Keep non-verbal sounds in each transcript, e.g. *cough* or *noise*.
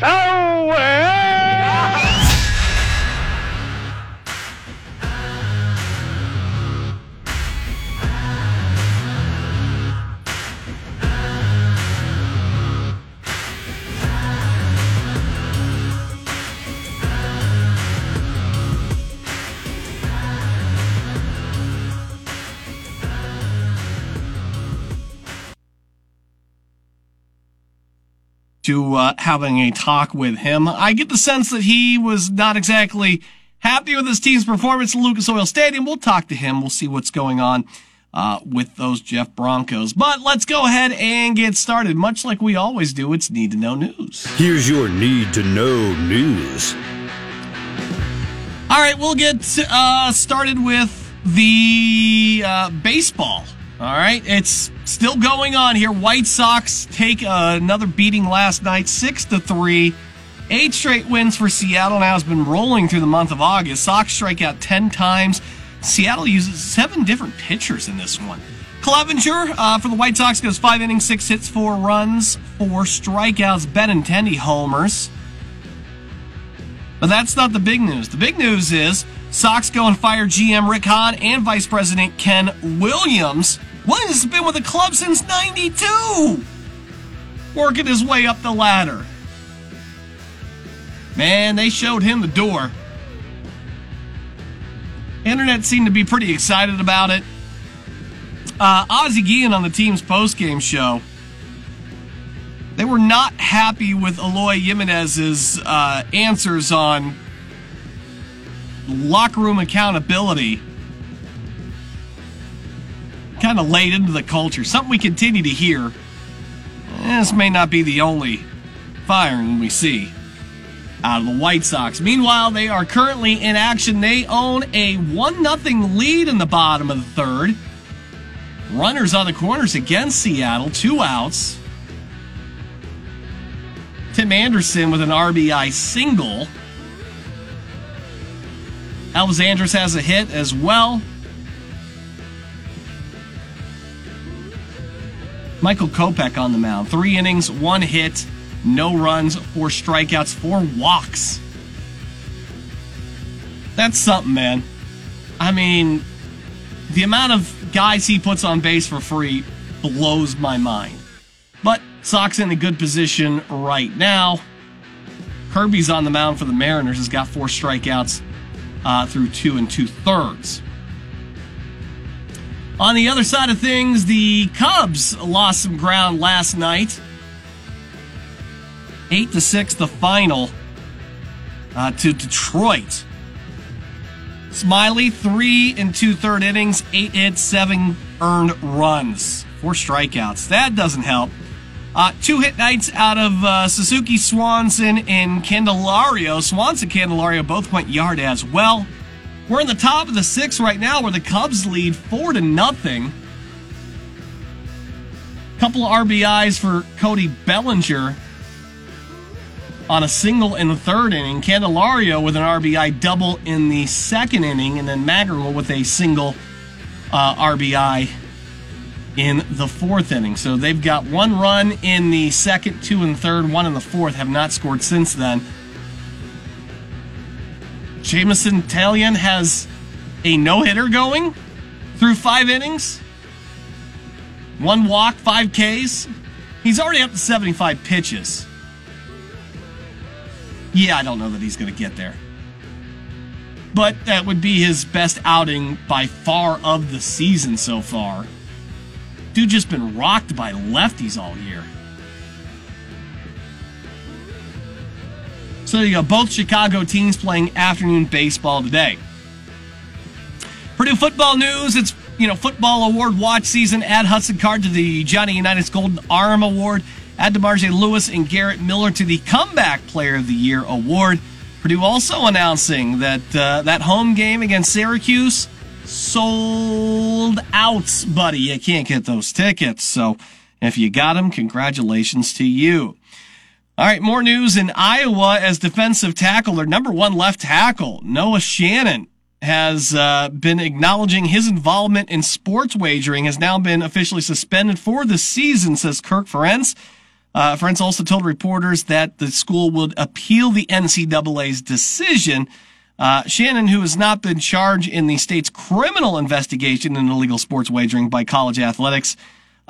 so well. To uh, having a talk with him. I get the sense that he was not exactly happy with his team's performance in Lucas Oil Stadium. We'll talk to him. We'll see what's going on uh, with those Jeff Broncos. But let's go ahead and get started. Much like we always do, it's Need to Know News. Here's your Need to Know News. All right, we'll get uh, started with the uh, baseball. All right, it's still going on here. White Sox take uh, another beating last night, six to three. Eight straight wins for Seattle now has been rolling through the month of August. Sox strike out ten times. Seattle uses seven different pitchers in this one. Clevinger uh, for the White Sox goes five innings, six hits, four runs, four strikeouts, Benintendi homers. But that's not the big news. The big news is Sox go and fire GM Rick Hahn and Vice President Ken Williams. Williams has been with the club since 92! Working his way up the ladder. Man, they showed him the door. Internet seemed to be pretty excited about it. Uh, Ozzie Guillen on the team's postgame show. They were not happy with Eloy Jimenez's uh, answers on locker room accountability. Kind of laid into the culture. Something we continue to hear. This may not be the only firing we see out of the White Sox. Meanwhile, they are currently in action. They own a 1 0 lead in the bottom of the third. Runners on the corners against Seattle, two outs. Tim Anderson with an RBI single. Elvis Andrus has a hit as well. Michael Kopech on the mound. Three innings, one hit, no runs, four strikeouts, four walks. That's something, man. I mean, the amount of guys he puts on base for free blows my mind. But Sox in a good position right now. Kirby's on the mound for the Mariners, has got four strikeouts uh, through two and two thirds. On the other side of things, the Cubs lost some ground last night. Eight to six, the final uh, to Detroit. Smyly, three and two third innings, eight hits, seven earned runs, four strikeouts. That doesn't help. Uh, two hit nights out of uh, Suzuki Swanson and Candelario. Swanson and Candelario both went yard as well. We're in the top of the six right now where the Cubs lead four to nothing. Couple of RBIs for Cody Bellinger on a single in the third inning. Candelario with an RBI double in the second inning, and then Madrigal with a single uh, RBI in the fourth inning. So they've got one run in the second, two in the third, one in the fourth, have not scored since then. Jameson Taillon has a no hitter going through five innings, one walk, five Ks. He's already up to 75 pitches. Yeah, I don't know that he's going to get there. But that would be his best outing by far of the season so far. Dude just been rocked by lefties all year. So there you go. Both Chicago teams playing afternoon baseball today. Purdue football news. It's you know football award watch season. Add Hudson Card to the Johnny Unitas Golden Arm Award. Add DeMarge Lewis and Garrett Miller to the Comeback Player of the Year award. Purdue also announcing that uh, that home game against Syracuse sold out, buddy. You can't get those tickets. So if you got them, congratulations to you. All right, more news in Iowa as defensive tackle, their number one left tackle, Noah Shannon, has uh, been acknowledging his involvement in sports wagering, has now been officially suspended for the season, says Kirk Ferentz. Uh, Ferentz also told reporters that the school would appeal the NCAA's decision. Uh, Shannon, who has not been charged in the state's criminal investigation in illegal sports wagering by college athletics,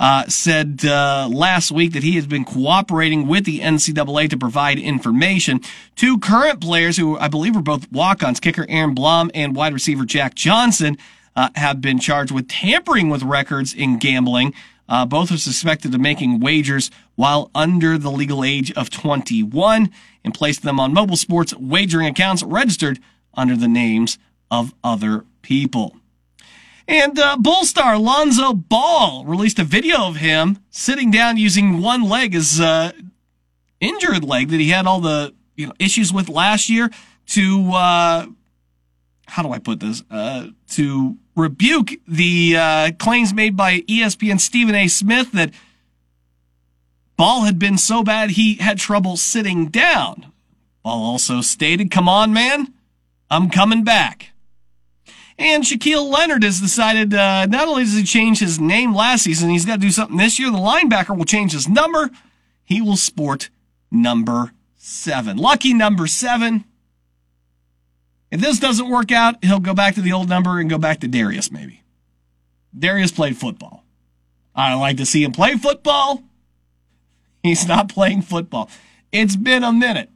uh, said uh, last week that he has been cooperating with the NCAA to provide information. Two current players, who I believe are both walk-ons, kicker Aaron Blom and wide receiver Jack Johnson, uh, have been charged with tampering with records in gambling. Uh, both are suspected of making wagers while under the legal age of 21 and placed them on mobile sports wagering accounts registered under the names of other people. And uh, Bull star Lonzo Ball released a video of him sitting down using one leg, his uh, injured leg that he had all the you know issues with last year, to uh, how do I put this? Uh, to rebuke the uh, claims made by ESPN Stephen A. Smith that Ball had been so bad he had trouble sitting down. Ball also stated, "Come on, man, I'm coming back." And Shaquille Leonard has decided uh, not only does he change his name last season, he's got to do something this year. The linebacker will change his number. He will sport number seven. Lucky number seven. If this doesn't work out, he'll go back to the old number and go back to Darius, maybe. Darius played football. I like to see him play football. He's not playing football. It's been a minute.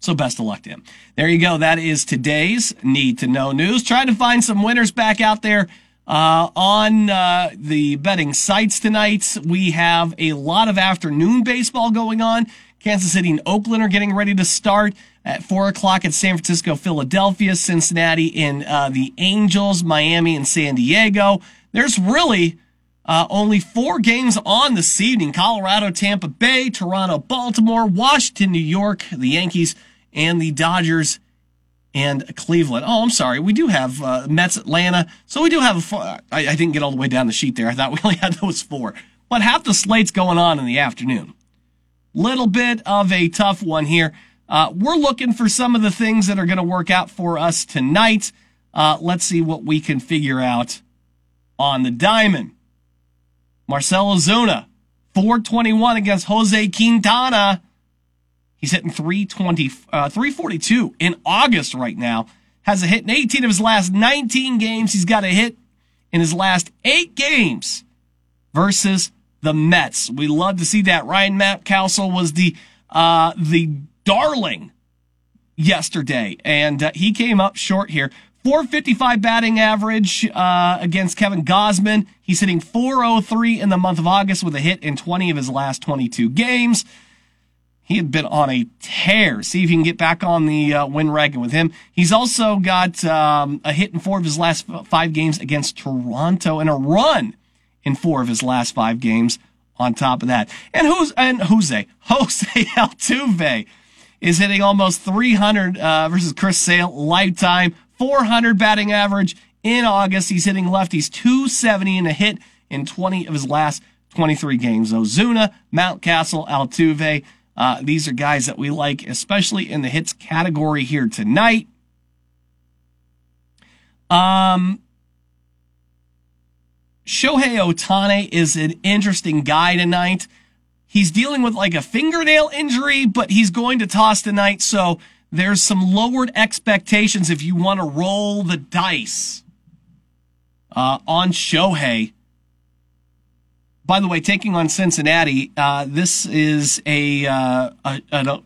So best of luck to him. There you go. That is today's need to know news. Trying to find some winners back out there uh, on uh, the betting sites tonight. We have a lot of afternoon baseball going on. Kansas City and Oakland are getting ready to start at four o'clock at San Francisco, Philadelphia, Cincinnati, and uh, the Angels, Miami, and San Diego. There's really uh, only four games on this evening Colorado, Tampa Bay, Toronto, Baltimore, Washington, New York, the Yankees, and the Dodgers and Cleveland. Oh, I'm sorry. We do have uh, Mets, Atlanta. So we do have. I, I didn't get all the way down the sheet there. I thought we only *laughs* had those four. But half the slate's going on in the afternoon. Little bit of a tough one here. Uh, we're looking for some of the things that are going to work out for us tonight. Uh, let's see what we can figure out on the diamond. Marcell Ozuna, 421 against Jose Quintana. He's hitting 320, uh, 342 in August right now. Has a hit in 18 of his last 19 games. He's got a hit in his last eight games versus the Mets. We love to see that. Ryan Mountcastle was the, uh, the darling yesterday, and uh, he came up short here. 455 batting average uh, against Kevin Gausman. He's hitting 403 in the month of August with a hit in 20 of his last 22 games. He had been on a tear. See if you can get back on the uh, win wagon with him. He's also got um, a hit in four of his last five games against Toronto and a run in four of his last five games. On top of that, and who's and Jose *laughs* Jose Altuve is hitting almost 300 uh, versus Chris Sale lifetime 400 batting average in August. He's hitting lefties 270 and a hit in 20 of his last 23 games. Ozuna, Mountcastle, Altuve. Uh, these are guys that we like, especially in the hits category here tonight. Um, Shohei Ohtani is an interesting guy tonight. He's dealing with like a fingernail injury, but he's going to toss tonight. So there's some lowered expectations if you want to roll the dice uh, on Shohei. By the way, taking on Cincinnati, uh, this is a, uh, a, a,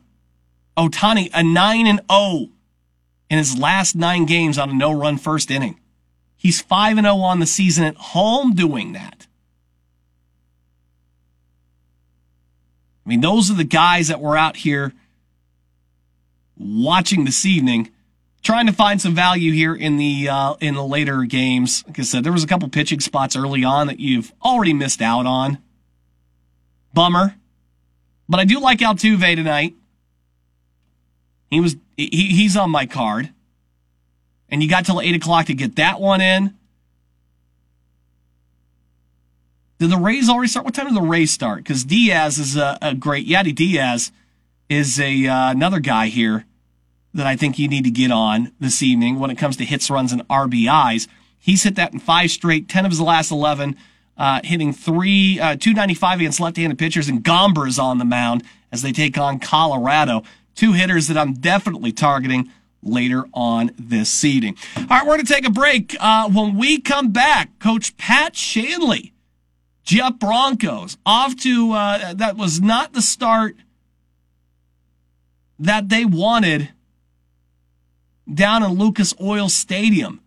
Ohtani, a 9 and 0 in his last nine games on a no run first inning. He's 5 and 0 on the season at home doing that. I mean, those are the guys that were out here watching this evening, trying to find some value here in the uh, in the later games. Like I said, there was a couple pitching spots early on that you've already missed out on. Bummer, but I do like Altuve tonight. He was he, he's on my card, and you got till eight o'clock to get that one in. Did the Rays already start? What time did the Rays start? Because Diaz is a, a, great Yandy Diaz is a uh, another guy here that I think you need to get on this evening when it comes to hits, runs, and RBIs. He's hit that in five straight, ten of his last eleven, uh, hitting three uh, two ninety five against left-handed pitchers, and Gomber's on the mound as they take on Colorado. Two hitters that I'm definitely targeting later on this seeding. All right, we're going to take a break. Uh, when we come back, Coach Pat Shanley, Jeff Broncos, off to uh, that was not the start that they wanted down in Lucas Oil Stadium.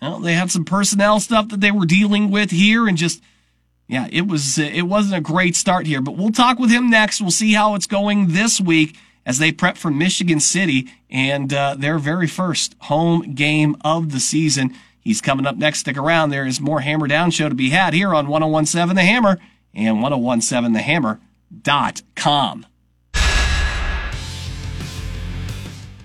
Well, they had some personnel stuff that they were dealing with here, and just yeah, it was it wasn't a great start here. But we'll talk with him next. We'll see how it's going this week as they prep for Michigan City and uh, their very first home game of the season. He's coming up next. Stick around. There is more Hammer Down show to be had here on 1017 The Hammer and 1017thehammer.com.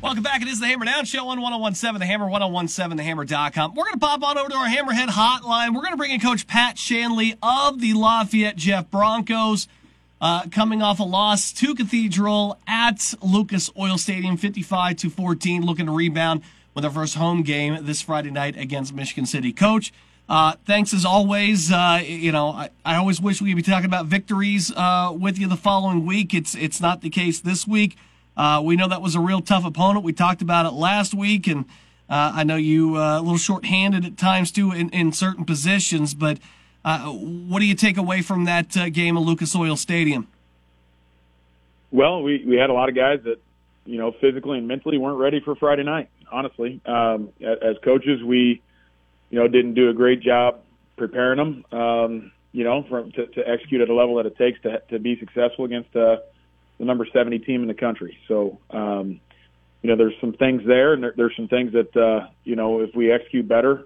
Welcome back. It is the Hammer Down Show on 1017 The Hammer, 1017thehammer.com. We're going to pop on over to our Hammerhead hotline. We're going to bring in Coach Pat Shanley of the Lafayette Jeff Broncos, uh, coming off a loss to Cathedral at Lucas Oil Stadium, 55 to 14, looking to rebound with their first home game this Friday night against Michigan City. Coach, uh, thanks as always. Uh, you know, I, I, always wish we could be talking about victories uh, with you the following week. It's it's not the case this week. Uh, we know that was a real tough opponent. We talked about it last week, and uh, I know you uh, a little short-handed at times too in, in certain positions. But uh, what do you take away from that uh, game at Lucas Oil Stadium? Well, we we had a lot of guys that you know physically and mentally weren't ready for Friday night. Honestly, um, as coaches, we you know didn't do a great job preparing them. Um, you know, for, to, to execute at a level that it takes to to be successful against. Uh, the number 70 team in the country. So, um, you know, there's some things there, and there, there's some things that, uh, you know, if we execute better,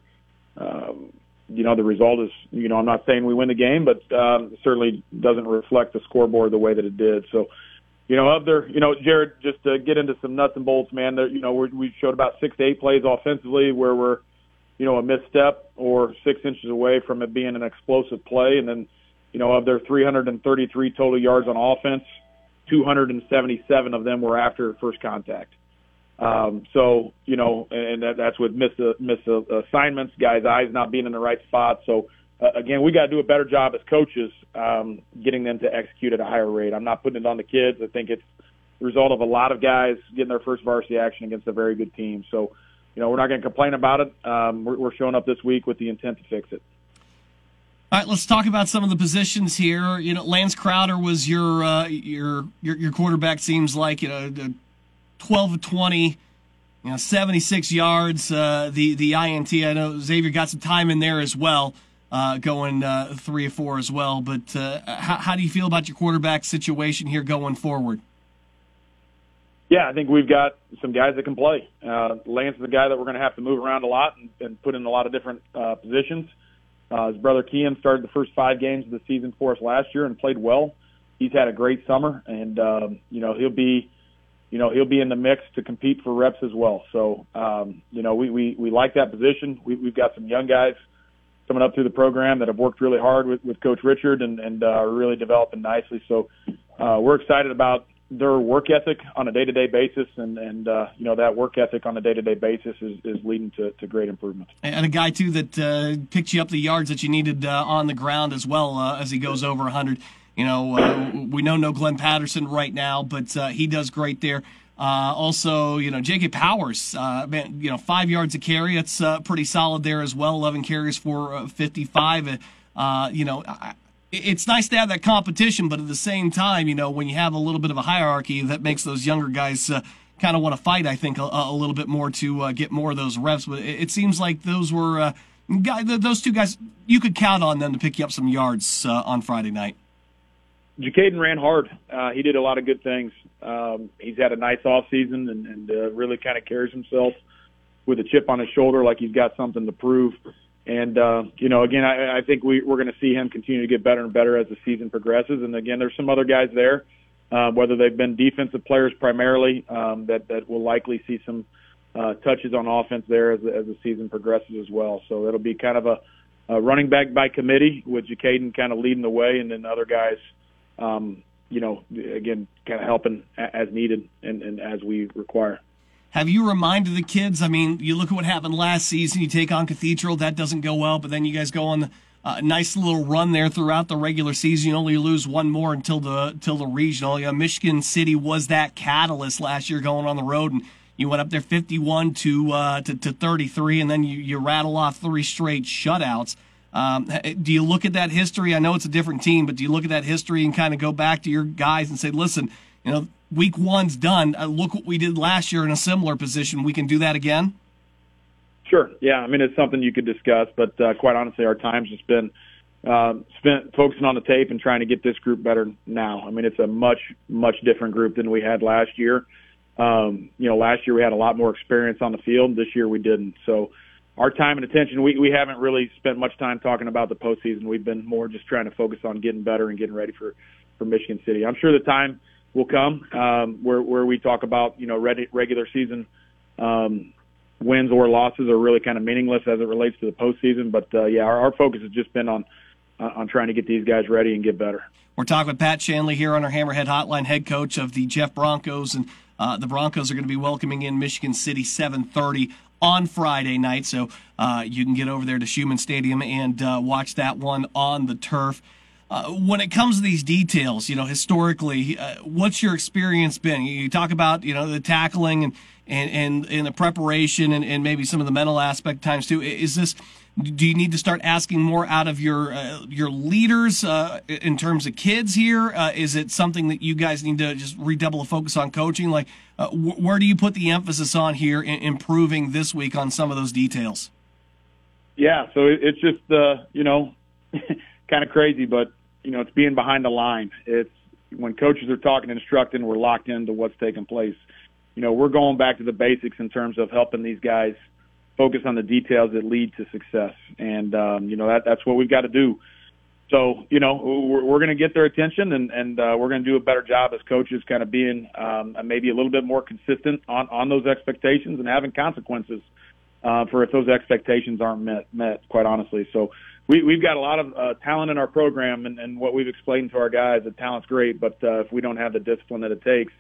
um, you know, the result is, you know, I'm not saying we win the game, but um, certainly doesn't reflect the scoreboard the way that it did. So, you know, of there, you know, Jared, just to get into some nuts and bolts, man, there, you know, we're, we showed about six to eight plays offensively where we're, you know, a misstep or six inches away from it being an explosive play. And then, you know, of their 333 total yards on offense, 277 of them were after first contact. Um, so you know, and that, that's with miss uh, miss uh, assignments, guys' eyes not being in the right spot. So uh, again, we got to do a better job as coaches um, getting them to execute at a higher rate. I'm not putting it on the kids. I think it's the result of a lot of guys getting their first varsity action against a very good team. So you know, we're not going to complain about it. Um, we're, we're showing up this week with the intent to fix it. All right, let's talk about some of the positions here. You know, Lance Crowder was your uh, your, your your quarterback. Seems like you know, twelve of twenty, you know, seventy six yards. Uh, the the INT. I know Xavier got some time in there as well, uh, going uh, three or four as well. But uh, how, how do you feel about your quarterback situation here going forward? Yeah, I think we've got some guys that can play. Uh, Lance is a guy that we're going to have to move around a lot and, and put in a lot of different positions. Uh, his brother Kian started the first five games of the season for us last year and played well. He's had a great summer, and um, you know he'll be, you know he'll be in the mix to compete for reps as well. So um, you know we we we like that position. We, we've got some young guys coming up through the program that have worked really hard with with Coach Richard and and uh, are really developing nicely. So uh, we're excited about their work ethic on a day-to-day basis, and and uh, you know that work ethic on a day-to-day basis is, is leading to, to great improvement. And a guy too that uh, picked you up the yards that you needed uh, on the ground as well uh, as he goes over 100. You know, uh, we know no Glenn Patterson right now, but uh, he does great there. also, you know, J.K. Powers, man, you know, five yards a carry. That's pretty solid there as well. 11 carries for 55. you know, it's nice to have that competition, but at the same time, you know, when you have a little bit of a hierarchy, that makes those younger guys uh, kind of want to fight. I think a, a, little bit more to uh, get more of those reps. But it, it seems like those were uh, guy, those two guys. You could count on them to pick you up some yards uh, on Friday night. Jacaden ran hard. Uh, he did a lot of good things. Um, he's had a nice off season and, and uh, really kind of carries himself with a chip on his shoulder, like he's got something to prove. And uh, you know, again, I, I think we, we're going to see him continue to get better and better as the season progresses. And again, there's some other guys there uh, whether they've been defensive players primarily, um, that that will likely see some uh, touches on offense there as the, as the season progresses as well. So it'll be kind of a, a running back by committee with Jacaden kind of leading the way, and then other guys, um, you know, again, kind of helping as needed and, and as we require. Have you reminded the kids? I mean, you look at what happened last season. You take on Cathedral, that doesn't go well, but then you guys go on a uh, nice little run there throughout the regular season. You only lose one more until the until the regional. Yeah, Michigan City was that catalyst last year going on the road, and you went up there 51 to uh, to, to 33, and then you, you rattle off three straight shutouts. Um, do you look at that history? I know it's a different team, but do you look at that history and kind of go back to your guys and say, listen, you know, week one's done. Uh, look what we did last year in a similar position. We can do that again. Sure. Yeah. I mean, it's something you could discuss, but uh, quite honestly, our time's just been uh, spent focusing on the tape and trying to get this group better now. I mean, it's a much, much different group than we had last year. Um, you know, last year we had a lot more experience on the field. This year we didn't. So our time and attention, we, we haven't really spent much time talking about the postseason. We've been more just trying to focus on getting better and getting ready for, for Michigan City. I'm sure the time – will come um, where where we talk about you know regular season um, wins or losses are really kind of meaningless as it relates to the postseason. But uh, yeah, our, our focus has just been on uh, on trying to get these guys ready and get better. We're talking with Pat Shanley here on our Hammerhead Hotline, head coach of the Jeff Broncos, and uh, the Broncos are going to be welcoming in Michigan City 7:30 on Friday night. So uh, you can get over there to Schumann Stadium and uh, watch that one on the turf. Uh, when it comes to these details, you know, historically, uh, what's your experience been? You talk about, you know, the tackling and and and, and the preparation and, and maybe some of the mental aspect times too. Is this? Do you need to start asking more out of your uh, your leaders uh, in terms of kids here? Uh, is it something that you guys need to just redouble a focus on coaching? Like, wh- where do you put the emphasis on here in improving this week on some of those details? Yeah, so it's just you know *laughs* kind of crazy, but you know, it's being behind the line. It's when coaches are talking and instructing, we're locked into what's taking place. You know, we're going back to the basics in terms of helping these guys focus on the details that lead to success. And, um, you know, that, that's what we've got to do. So, you know, we're, we're going to get their attention and, and uh, we're going to do a better job as coaches kind of being um, maybe a little bit more consistent on, on those expectations and having consequences uh, for if those expectations aren't met, met, quite honestly. So we, we've got a lot of uh, talent in our program, and, and what we've explained to our guys, the talent's great, but uh, if we don't have the discipline that it takes,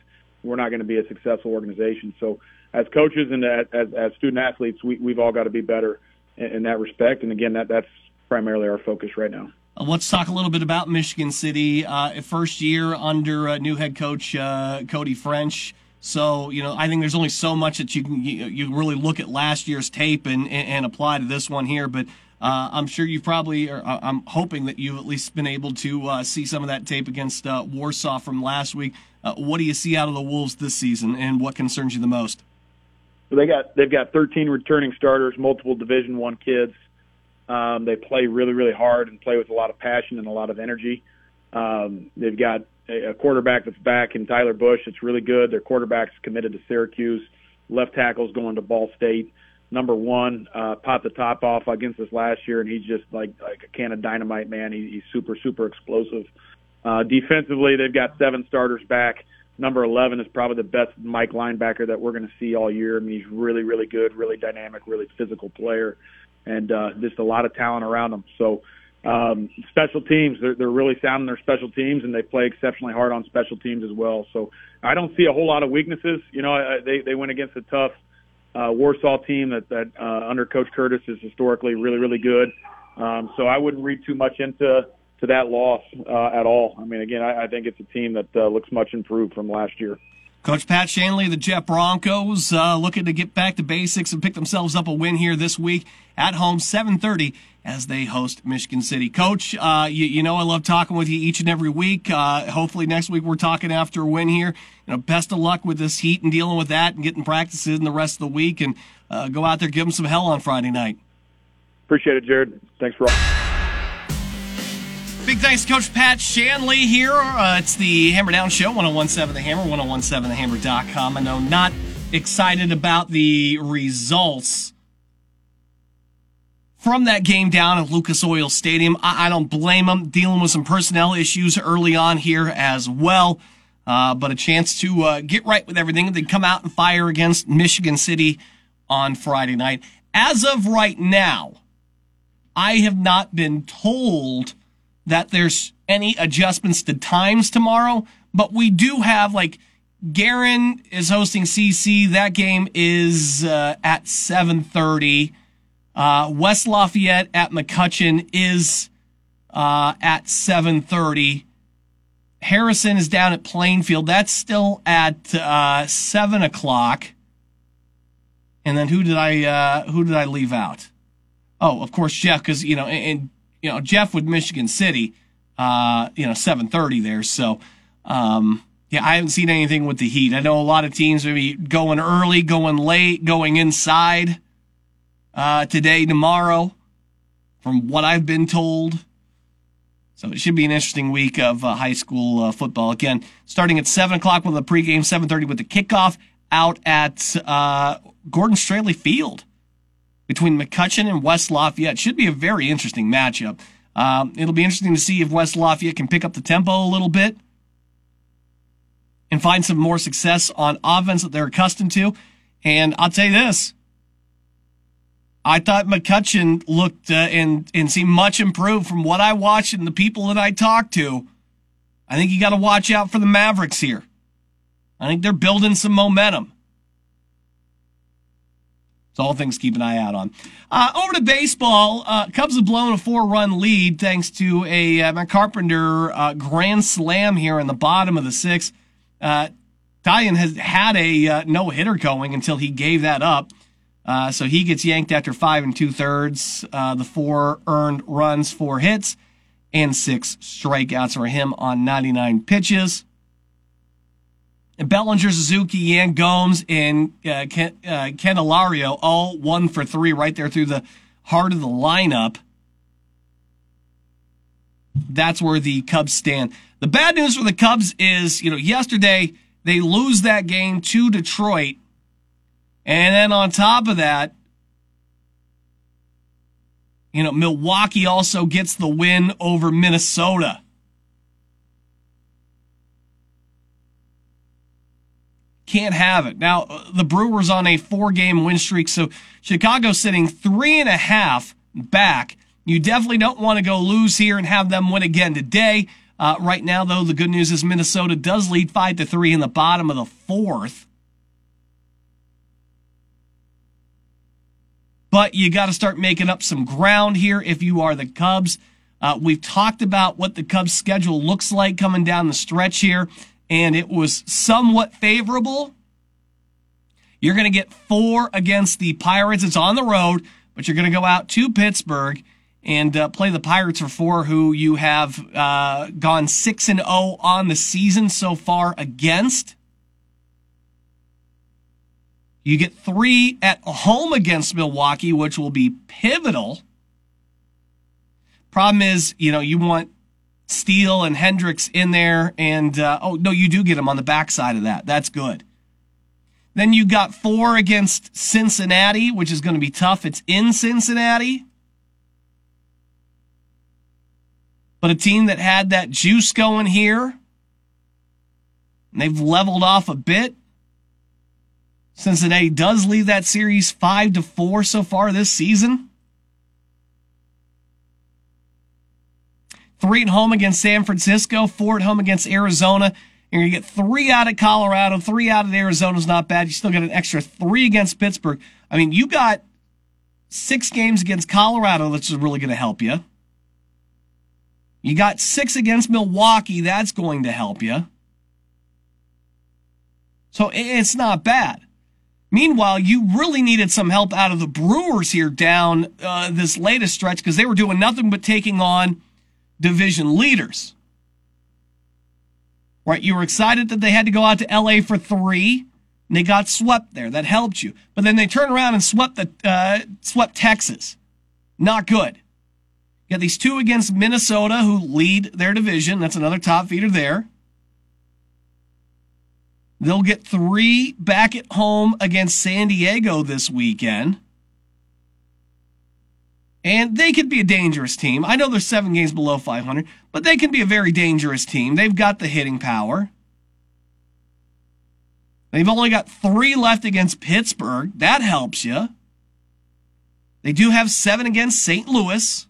we're not going to be a successful organization. So, as coaches and as, as, student athletes, we, we've all got to be better in, in that respect. And again, that that's primarily our focus right now. Uh, let's talk a little bit about Michigan City. Uh, first year under uh, new head coach uh, Cody French. So you know, I think there's only so much that you can you, you really look at last year's tape and, and, and apply to this one here. But uh, I'm sure you've probably, or uh, I'm hoping that you've at least been able to uh, see some of that tape against uh, Warsaw from last week. Uh, what do you see out of the Wolves this season, and what concerns you the most? They got they've got 13 returning starters, multiple Division One kids. Um, they play really really hard and play with a lot of passion and a lot of energy. Um, they've got a, a quarterback that's back in Tyler Bush. It's really good. Their quarterback's committed to Syracuse. Left tackle's going to Ball State number one, uh, popped the top off against us last year, and he's just like like a can of dynamite, man. He, he's super super explosive. Uh, defensively, they've got seven starters back. Number 11 is probably the best Mike linebacker that we're going to see all year. I mean, he's really, really good, really dynamic, really physical player, and uh, just a lot of talent around him. So, um, special teams, they're, they're really sound in their special teams, and they play exceptionally hard on special teams as well. So, I don't see a whole lot of weaknesses. You know, they they went against a tough uh, Warsaw team that that uh, under Coach Curtis is historically really really good. Um, so I wouldn't read too much into to that loss uh, at all. I mean, again, I, I think it's a team that uh, looks much improved from last year. Coach Pat Shanley, the Jeff Broncos, uh, looking to get back to basics and pick themselves up a win here this week at home, 7:30 as they host Michigan City. Coach, uh, you, you, know I love talking with you each and every week. Uh, hopefully next week we're talking after a win here. You know, best of luck with this heat and dealing with that and getting practices in the rest of the week and uh, go out there give them some hell on Friday night. Appreciate it, Jared. Thanks for all. Big thanks to Coach Pat Shanley here. Uh, it's the Hammer Down Show, 1017 The Hammer, 1017thehammer.com. I know not excited about the results from that game down at Lucas Oil Stadium. I, I don't blame them. Dealing with some personnel issues early on here as well. uh, but a chance to uh, get right with everything. They come out and fire against Michigan City on Friday night. As of right now, I have not been told that there's any adjustments to times tomorrow, but we do have like Guerin is hosting CC. That game is uh, at 7:30. Uh, West Lafayette at McCutcheon is uh, at 7:30. Harrison is down at Plainfield. That's still at uh, seven o'clock. And then who did I uh, who did I leave out? Oh, of course Jeff, because you know, and, and, you know Jeff with Michigan City, uh, you know, seven thirty there. So, um, yeah, I haven't seen anything with the Heat. I know a lot of teams maybe going early, going late, going inside uh, today, tomorrow, from what I've been told. So it should be an interesting week of uh, high school uh, football. Again, starting at 7 o'clock with the pregame, 7.30 with the kickoff out at uh, Gordon Straley Field between McCutcheon and West Lafayette. Should be a very interesting matchup. Um, it'll be interesting to see if West Lafayette can pick up the tempo a little bit and find some more success on offense that they're accustomed to. And I'll tell you this. I thought McCutcheon looked uh, and and seemed much improved from what I watched and the people that I talked to. I think you got to watch out for the Mavericks here. I think they're building some momentum. It's all things keep an eye out on. Uh, over to baseball. Uh, Cubs have blown a four-run lead thanks to a uh, Matt Carpenter uh, grand slam here in the bottom of the sixth. Uh, Taillon has had a uh, no hitter going until he gave that up. Uh, so he gets yanked after five and two thirds. Uh, the four earned runs, four hits, and six strikeouts for him on 99 pitches. And Bellinger, Suzuki, Yan Gomes, and uh, Ken, uh, Candelario all one for three right there through the heart of the lineup. That's where the Cubs stand. The bad news for the Cubs is, you know, yesterday they lose that game to Detroit and then on top of that, you know, Milwaukee also gets the win over Minnesota. Can't have it. Now, the Brewers on a four game win streak, so Chicago sitting three and a half back. You definitely don't want to go lose here and have them win again today. Uh, right now, though, the good news is Minnesota does lead five to three in the bottom of the fourth. But you got to start making up some ground here if you are the Cubs. Uh, we've talked about what the Cubs schedule looks like coming down the stretch here, and it was somewhat favorable. You're going to get four against the Pirates. It's on the road, but you're going to go out to Pittsburgh and uh, play the Pirates for four, who you have uh, gone six and zero oh on the season so far against. You get three at home against Milwaukee, which will be pivotal. Problem is, you know, you want Steele and Hendricks in there, and uh, oh no, you do get them on the backside of that. That's good. Then you got four against Cincinnati, which is going to be tough. It's in Cincinnati. But a team that had that juice going here, and they've leveled off a bit. Cincinnati does lead that series five to four so far this season. Three at home against San Francisco, four at home against Arizona. You're going to get three out of Colorado, three out of Arizona is not bad. You still get an extra three against Pittsburgh. I mean, you got six games against Colorado that's really going to help you. You got six against Milwaukee, that's going to help you. So it's not bad. Meanwhile, you really needed some help out of the Brewers here down uh, this latest stretch because they were doing nothing but taking on division leaders. Right? You were excited that they had to go out to LA for three, and they got swept there. That helped you. But then they turned around and swept the uh, swept Texas. Not good. You got these two against Minnesota, who lead their division. That's another top feeder there. They'll get three back at home against San Diego this weekend. And they could be a dangerous team. I know they're seven games below 500, but they can be a very dangerous team. They've got the hitting power. They've only got three left against Pittsburgh. That helps you. They do have seven against St. Louis.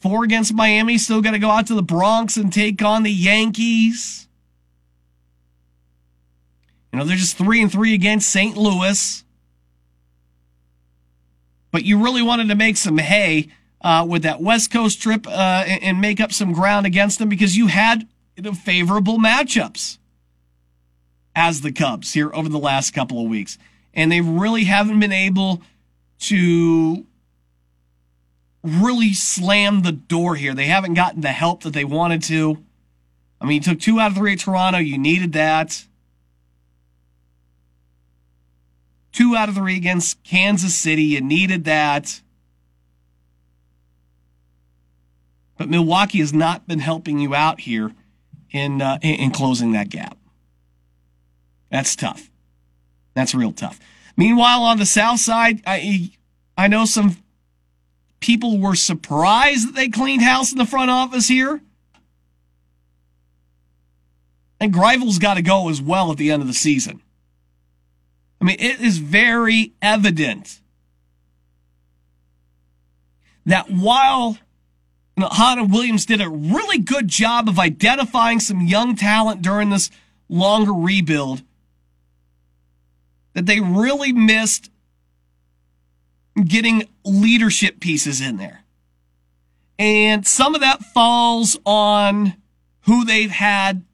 Four against Miami. Still got to go out to the Bronx and take on the Yankees. You know, they're just three and three against St. Louis. But you really wanted to make some hay uh, with that West Coast trip uh, and, make up some ground against them because you had favorable matchups as the Cubs here over the last couple of weeks. And they really haven't been able to really slam the door here. They haven't gotten the help that they wanted to. I mean, you took two out of three at Toronto. You needed that. Two out of three against Kansas City. You needed that. But Milwaukee has not been helping you out here in uh, in closing that gap. That's tough. That's real tough. Meanwhile, on the south side, I I know some people were surprised that they cleaned house in the front office here. And Grifol's got to go as well at the end of the season. I mean, it is very evident that while Hahn Williams did a really good job of identifying some young talent during this longer rebuild, that they really missed getting leadership pieces in there. And some of that falls on who they've had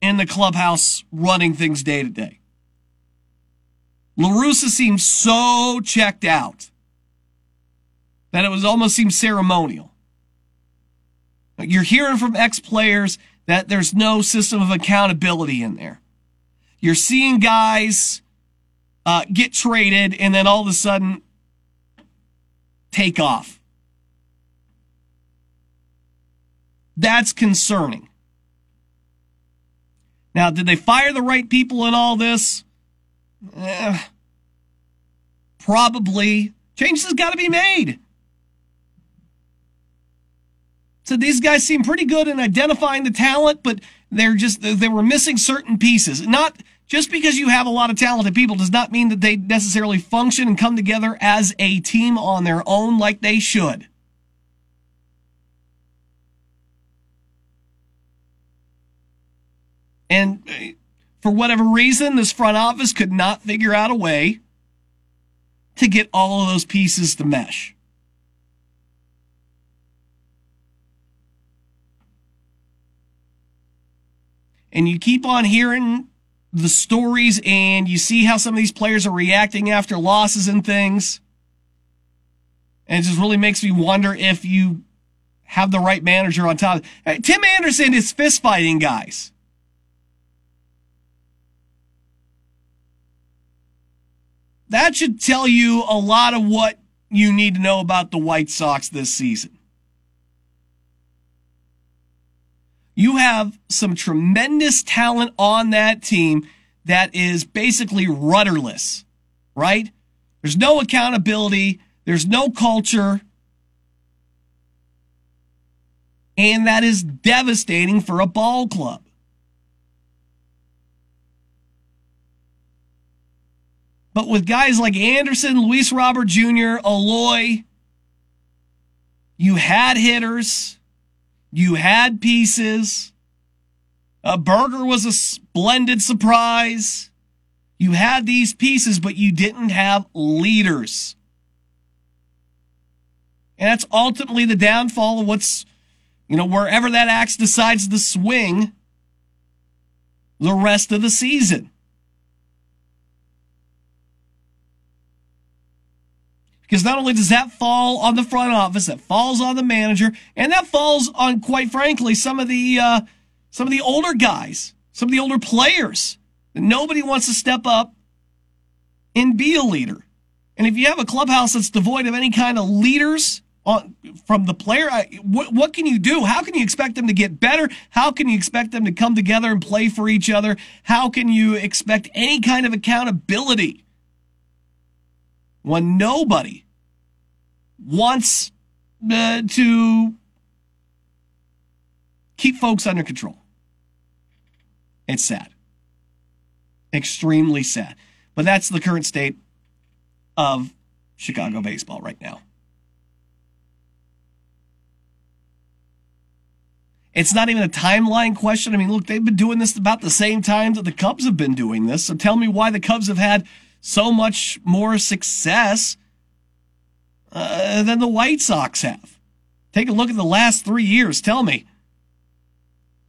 in the clubhouse running things day to day. La Russa seemed so checked out that it was almost seemed ceremonial. You're hearing from ex players that there's no system of accountability in there. You're seeing guys uh, get traded and then all of a sudden take off. That's concerning. Now, did they fire the right people in all this? Eh, probably. Changes has got to be made. So these guys seem pretty good in identifying the talent, but they're just, they were missing certain pieces. Not just because you have a lot of talented people does not mean that they necessarily function and come together as a team on their own like they should. And uh, for whatever reason, this front office could not figure out a way to get all of those pieces to mesh. And you keep on hearing the stories and you see how some of these players are reacting after losses and things. And it just really makes me wonder if you have the right manager on top. Tim Anderson is fist fighting guys. That should tell you a lot of what you need to know about the White Sox this season. You have some tremendous talent on that team that is basically rudderless, right? There's no accountability. There's no culture. And that is devastating for a ball club. But with guys like Anderson, Luis Robert Jr., Eloy, you had hitters, you had pieces. Uh, a Burger was a splendid surprise. You had these pieces, but you didn't have leaders. And that's ultimately the downfall of what's, you know, wherever that axe decides to swing the rest of the season. Because not only does that fall on the front office, that falls on the manager, and that falls on, quite frankly, some of the uh, some of the older guys, some of the older players. Nobody wants to step up and be a leader. And if you have a clubhouse that's devoid of any kind of leaders on, from the player, what, what can you do? How can you expect them to get better? How can you expect them to come together and play for each other? How can you expect any kind of accountability? When nobody wants uh, to keep folks under control. It's sad. Extremely sad. But that's the current state of Chicago baseball right now. It's not even a timeline question. I mean, look, they've been doing this about the same time that the Cubs have been doing this. So tell me why the Cubs have had so much more success uh, than the White Sox have. Take a look at the last three years. Tell me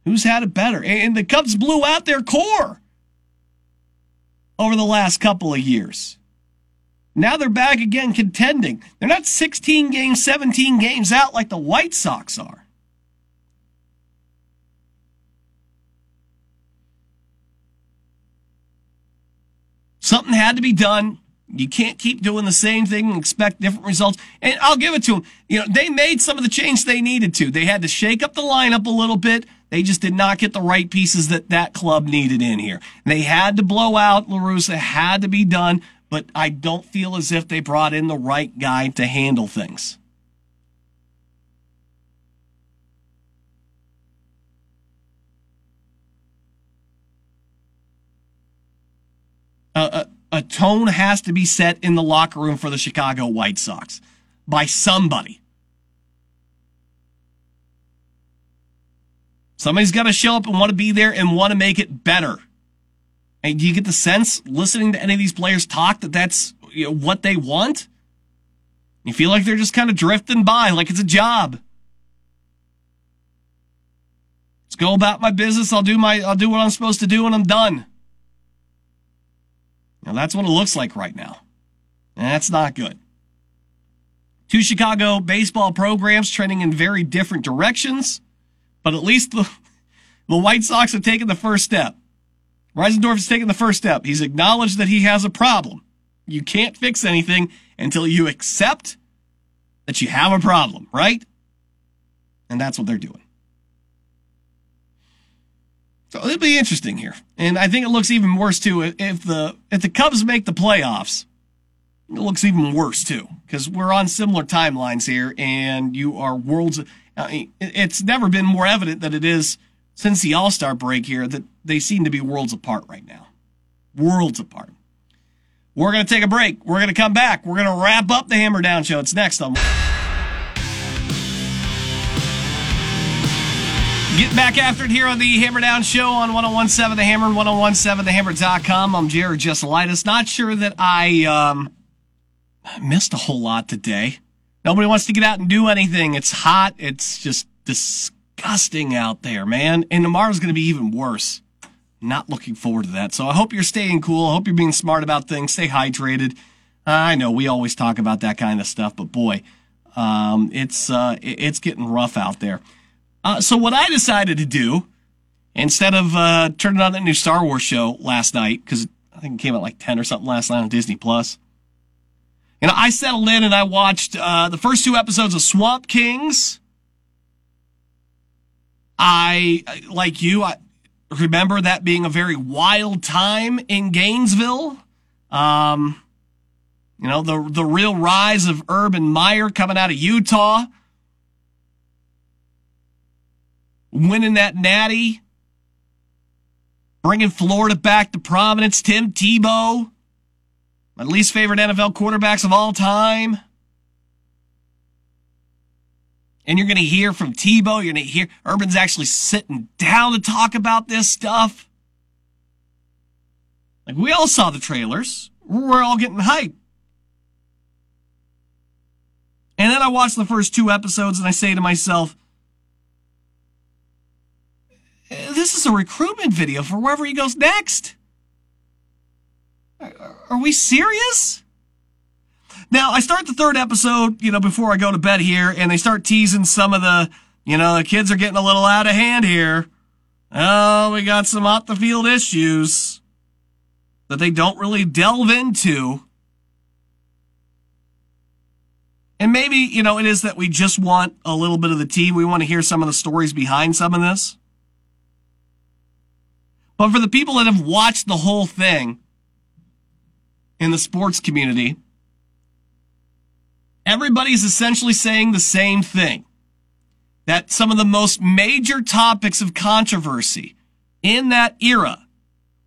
who's had it better. And the Cubs blew out their core over the last couple of years. Now they're back again contending. They're not 16 games, 17 games out like the White Sox are. Something had to be done. You can't keep doing the same thing and expect different results. And I'll give it to them. You know, they made some of the change they needed to. They had to shake up the lineup a little bit. They just did not get the right pieces that that club needed in here. They had to blow out La Russa. It had to be done, but I don't feel as if they brought in the right guy to handle things. A, a, tone has to be set in the locker room for the Chicago White Sox by somebody. Somebody's got to show up and want to be there and want to make it better. And do you get the sense, listening to any of these players talk, that that's you know, what they want? You feel like they're just kind of drifting by, like it's a job. Let's go about my business. I'll do my, I'll do what I'm supposed to do, and I'm done. Now that's what it looks like right now. And that's not good. Two Chicago baseball programs trending in very different directions, but at least the, *laughs* the White Sox have taken the first step. Reinsdorf has taken the first step. He's acknowledged that he has a problem. You can't fix anything until you accept that you have a problem, right? And that's what they're doing. So it'll be interesting here, and I think it looks even worse too if the if the Cubs make the playoffs. It looks even worse too because we're on similar timelines here, and you are worlds. It's never been more evident that it is since the All Star break here that they seem to be worlds apart right now, worlds apart. We're going to take a break. We're going to come back. We're going to wrap up the Hammer Down show. It's next on. Get back after it here on the Hammer Down Show on 1017 The Hammer, 1017TheHammer.com. I'm Jared Jesselaitis. Not sure that I um, missed a whole lot today. Nobody wants to get out and do anything. It's hot. It's just disgusting out there, man. And tomorrow's going to be even worse. Not looking forward to that. So I hope you're staying cool. I hope you're being smart about things. Stay hydrated. I know we always talk about that kind of stuff, but boy, um, it's uh, it's getting rough out there. Uh, so what I decided to do, instead of uh, turning on that new Star Wars show last night, because I think it came out like 10 or something last night on Disney Plus, you know, I settled in and I watched uh, the first two episodes of Swamp Kings. I, like you, I remember that being a very wild time in Gainesville. Um, you know, the, the real rise of Urban Meyer coming out of Utah. Winning that natty, bringing Florida back to prominence. Tim Tebow, my least favorite NFL quarterbacks of all time. And you're going to hear from Tebow. You're going to hear Urban's actually sitting down to talk about this stuff. Like we all saw the trailers. We're all getting hyped. And then I watch the first two episodes and I say to myself, this is a recruitment video for wherever he goes next. Are we serious? Now, I start the third episode, you know, before I go to bed here, and they start teasing some of the, you know, the kids are getting a little out of hand here. Oh, we got some off the field issues that they don't really delve into. And maybe, you know, it is that we just want a little bit of the tea. We want to hear some of the stories behind some of this. But for the people that have watched the whole thing in the sports community, everybody's essentially saying the same thing. That some of the most major topics of controversy in that era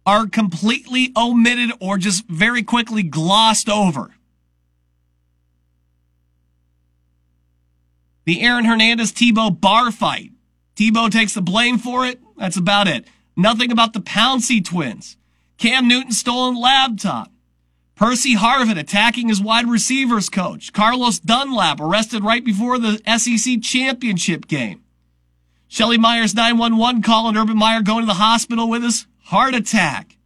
are completely omitted or just very quickly glossed over. The Aaron Hernandez Tebow bar fight. Tebow takes the blame for it. That's about it. Nothing about the Pouncey twins. Cam Newton stolen laptop. Percy Harvin attacking his wide receivers coach. Carlos Dunlap arrested right before the SEC championship game. Shelly Myers 911 calling Urban Meyer going to the hospital with his heart attack.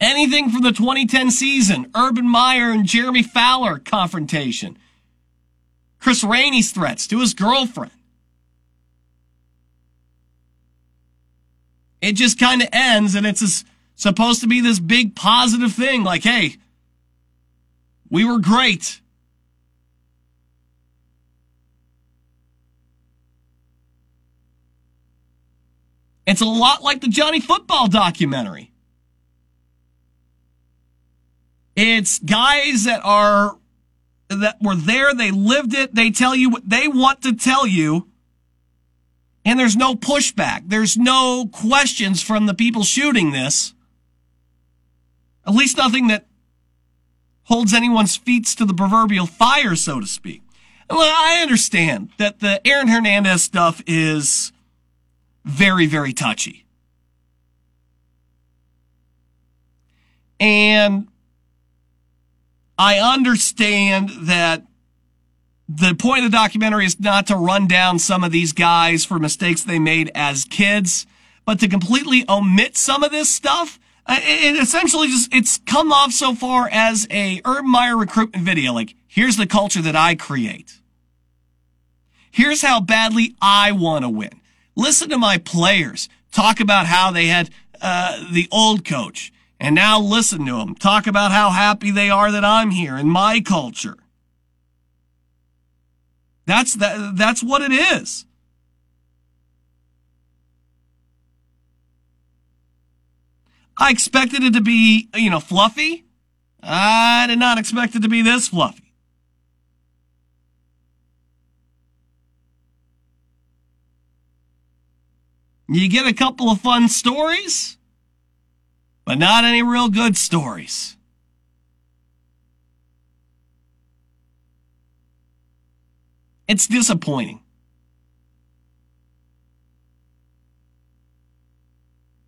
Anything from the 2010 season, Urban Meyer and Jeremy Fowler confrontation. Chris Rainey's threats to his girlfriend. It just kind of ends and it's a, supposed to be this big positive thing like, hey, we were great. It's a lot like the Johnny Football documentary. It's guys that are that were there, they lived it, they tell you what they want to tell you, and there's no pushback. There's no questions from the people shooting this. At least nothing that holds anyone's feet to the proverbial fire, so to speak. Well, I understand that the Aaron Hernandez stuff is very, very touchy. And I understand that the point of the documentary is not to run down some of these guys for mistakes they made as kids, but to completely omit some of this stuff. Uh, it essentially just, it's come off so far as a Urban Meyer recruitment video. Like, here's the culture that I create. Here's how badly I want to win. Listen to my players talk about how they had, uh, the old coach and now listen to them talk about how happy they are that I'm here in my culture. That's that, that's what it is. I expected it to be, you know, fluffy. I did not expect it to be this fluffy. You get a couple of fun stories but not any real good stories. It's disappointing.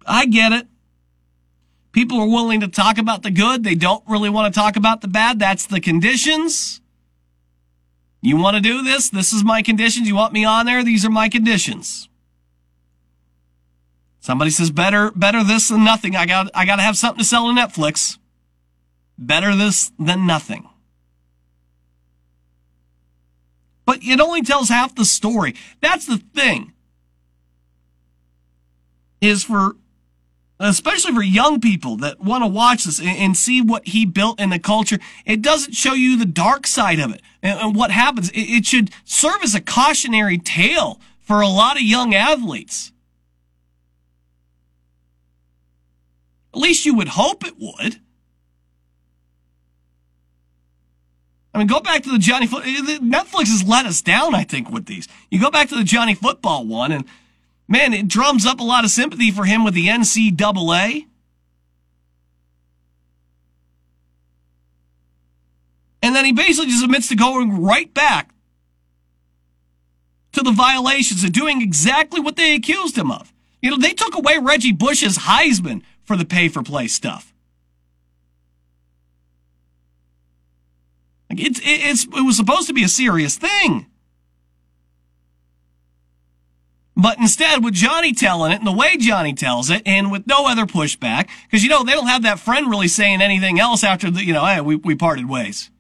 I get it. People are willing to talk about the good. They don't really want to talk about the bad. That's the conditions. You want to do this? This is my conditions. You want me on there? These are my conditions. Somebody says better, better this than nothing. I got, I got to have something to sell to Netflix. Better this than nothing. It only tells half the story. That's the thing. Is for, especially for young people that want to watch this and, see what he built in the culture. It doesn't show you the dark side of it and, what happens. It should serve as a cautionary tale for a lot of young athletes. At least you would hope it would. I mean, go back to the Johnny. Netflix has let us down, I think, with these. You go back to the Johnny Football one, and man, it drums up a lot of sympathy for him with the NCAA. And then he basically just admits to going right back to the violations and doing exactly what they accused him of. You know, they took away Reggie Bush's Heisman for the pay for play stuff. It's, it's, it was supposed to be a serious thing. But instead, with Johnny telling it and the way Johnny tells it, and with no other pushback, because you know they don't have that friend really saying anything else after the, you know, hey, we we parted ways.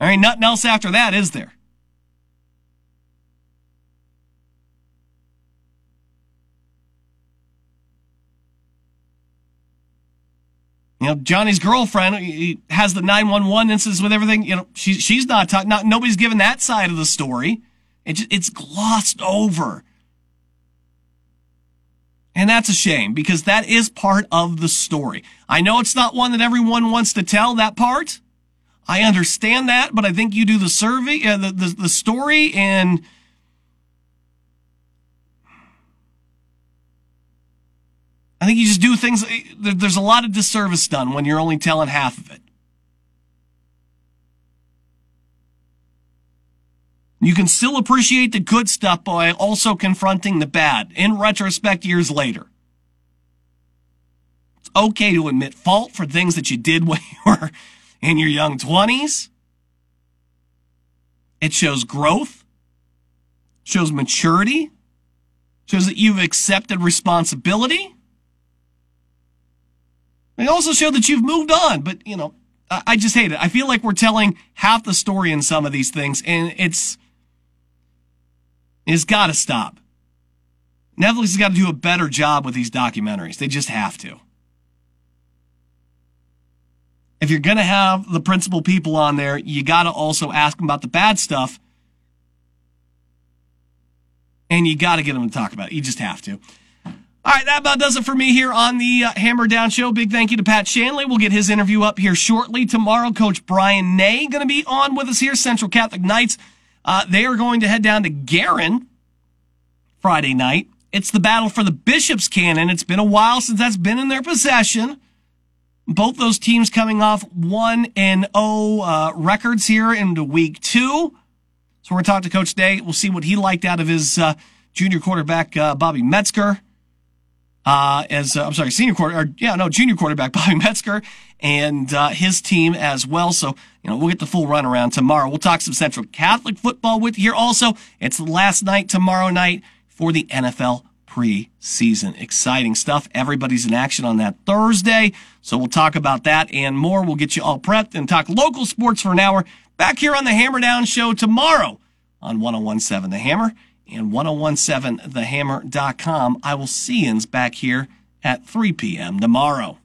There ain't nothing else after that, is there? You know, Johnny's girlfriend he has the 911 incidents with everything. You know, she, she's not talking, not, nobody's given that side of the story. It's, it's glossed over. And that's a shame because that is part of the story. I know it's not one that everyone wants to tell that part. I understand that, but I think you do the survey, uh, the, the, the story and I think you just do things. There's a lot of disservice done when you're only telling half of it. You can still appreciate the good stuff by also confronting the bad in retrospect years later. It's okay to admit fault for things that you did when you were in your young 20s. It shows growth, shows maturity, shows that you've accepted responsibility. It also shows that you've moved on, but you know, I just hate it. I feel like we're telling half the story in some of these things, and it's it's got to stop. Netflix has got to do a better job with these documentaries. They just have to. If you're going to have the principal people on there, you got to also ask them about the bad stuff. And you got to get them to talk about it. You just have to. All right, that about does it for me here on the uh, Hammer Down Show. Big thank you to Pat Shanley. We'll get his interview up here shortly. Tomorrow, Coach Brian Nay going to be on with us here, Central Catholic Knights. Uh, they are going to head down to Guerin Friday night. It's the battle for the Bishop's Cannon. It's been a while since that's been in their possession. Both those teams coming off 1 and 0 uh, records here into week two. So we're going to talk to Coach Day. We'll see what he liked out of his uh, junior quarterback, uh, Bobby Metzger. Uh, as uh, I'm sorry, senior quarter, yeah, no, junior quarterback *laughs* Bobby Metzger and uh, his team as well. So you know we'll get the full run around tomorrow. We'll talk some Central Catholic football with you here. Also, it's the last night tomorrow night for the NFL preseason. Exciting stuff. Everybody's in action on that Thursday. So we'll talk about that and more. We'll get you all prepped and talk local sports for an hour. Back here on the Hammer Down Show tomorrow on 1017 The Hammer and 1017thehammer.com. I will see yous back here at 3 p.m. tomorrow.